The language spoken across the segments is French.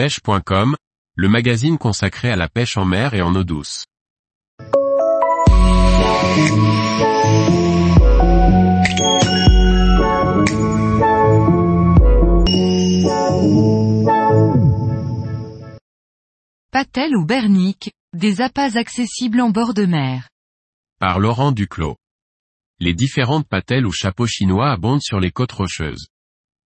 pêche.com, le magazine consacré à la pêche en mer et en eau douce. Patel ou bernique, des appâts accessibles en bord de mer. Par Laurent Duclos. Les différentes patelles ou chapeaux chinois abondent sur les côtes rocheuses.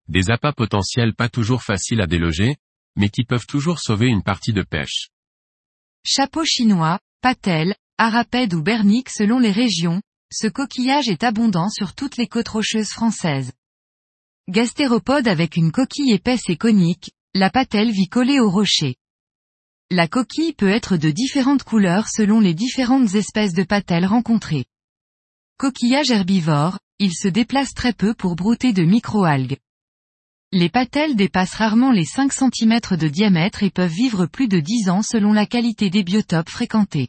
Des appâts potentiels pas toujours faciles à déloger, mais qui peuvent toujours sauver une partie de pêche. Chapeau chinois, patel, arapède ou bernique selon les régions, ce coquillage est abondant sur toutes les côtes rocheuses françaises. Gastéropode avec une coquille épaisse et conique, la patelle vit collée au rocher. La coquille peut être de différentes couleurs selon les différentes espèces de patelles rencontrées. Coquillage herbivore, il se déplace très peu pour brouter de microalgues. Les patelles dépassent rarement les 5 cm de diamètre et peuvent vivre plus de 10 ans selon la qualité des biotopes fréquentés.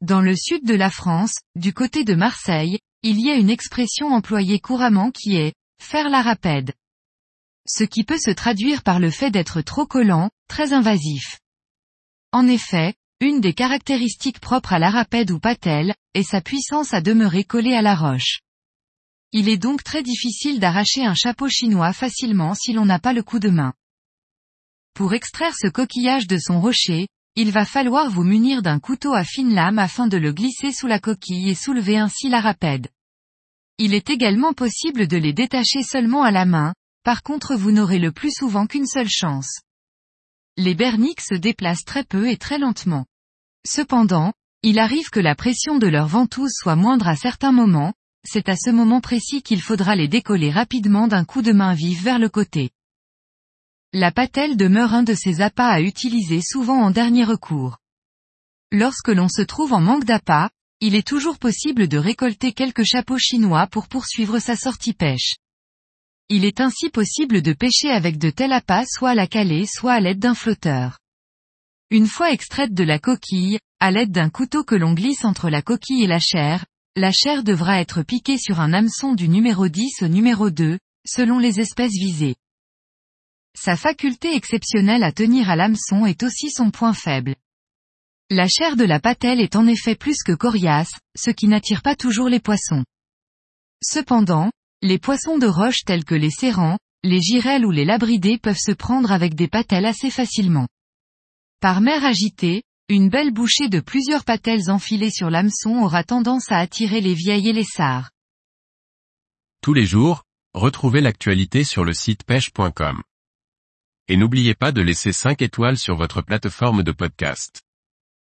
Dans le sud de la France, du côté de Marseille, il y a une expression employée couramment qui est « faire la rapède ». Ce qui peut se traduire par le fait d'être trop collant, très invasif. En effet, une des caractéristiques propres à l'arapède ou patelle, est sa puissance à demeurer collée à la roche. Il est donc très difficile d'arracher un chapeau chinois facilement si l'on n'a pas le coup de main. Pour extraire ce coquillage de son rocher, il va falloir vous munir d'un couteau à fine lame afin de le glisser sous la coquille et soulever ainsi la rapède. Il est également possible de les détacher seulement à la main, par contre vous n'aurez le plus souvent qu'une seule chance. Les berniques se déplacent très peu et très lentement. Cependant, il arrive que la pression de leur ventouse soit moindre à certains moments, c'est à ce moment précis qu'il faudra les décoller rapidement d'un coup de main vif vers le côté. La patelle demeure un de ces appâts à utiliser souvent en dernier recours. Lorsque l'on se trouve en manque d'appât, il est toujours possible de récolter quelques chapeaux chinois pour poursuivre sa sortie pêche. Il est ainsi possible de pêcher avec de tels appâts soit à la calée soit à l'aide d'un flotteur. Une fois extraite de la coquille, à l'aide d'un couteau que l'on glisse entre la coquille et la chair, la chair devra être piquée sur un hameçon du numéro 10 au numéro 2, selon les espèces visées. Sa faculté exceptionnelle à tenir à l'hameçon est aussi son point faible. La chair de la patelle est en effet plus que coriace, ce qui n'attire pas toujours les poissons. Cependant, les poissons de roche tels que les serrans, les girelles ou les labridés peuvent se prendre avec des patelles assez facilement. Par mer agitée, une belle bouchée de plusieurs patelles enfilées sur l'hameçon aura tendance à attirer les vieilles et les sards. Tous les jours, retrouvez l'actualité sur le site pêche.com. Et n'oubliez pas de laisser 5 étoiles sur votre plateforme de podcast.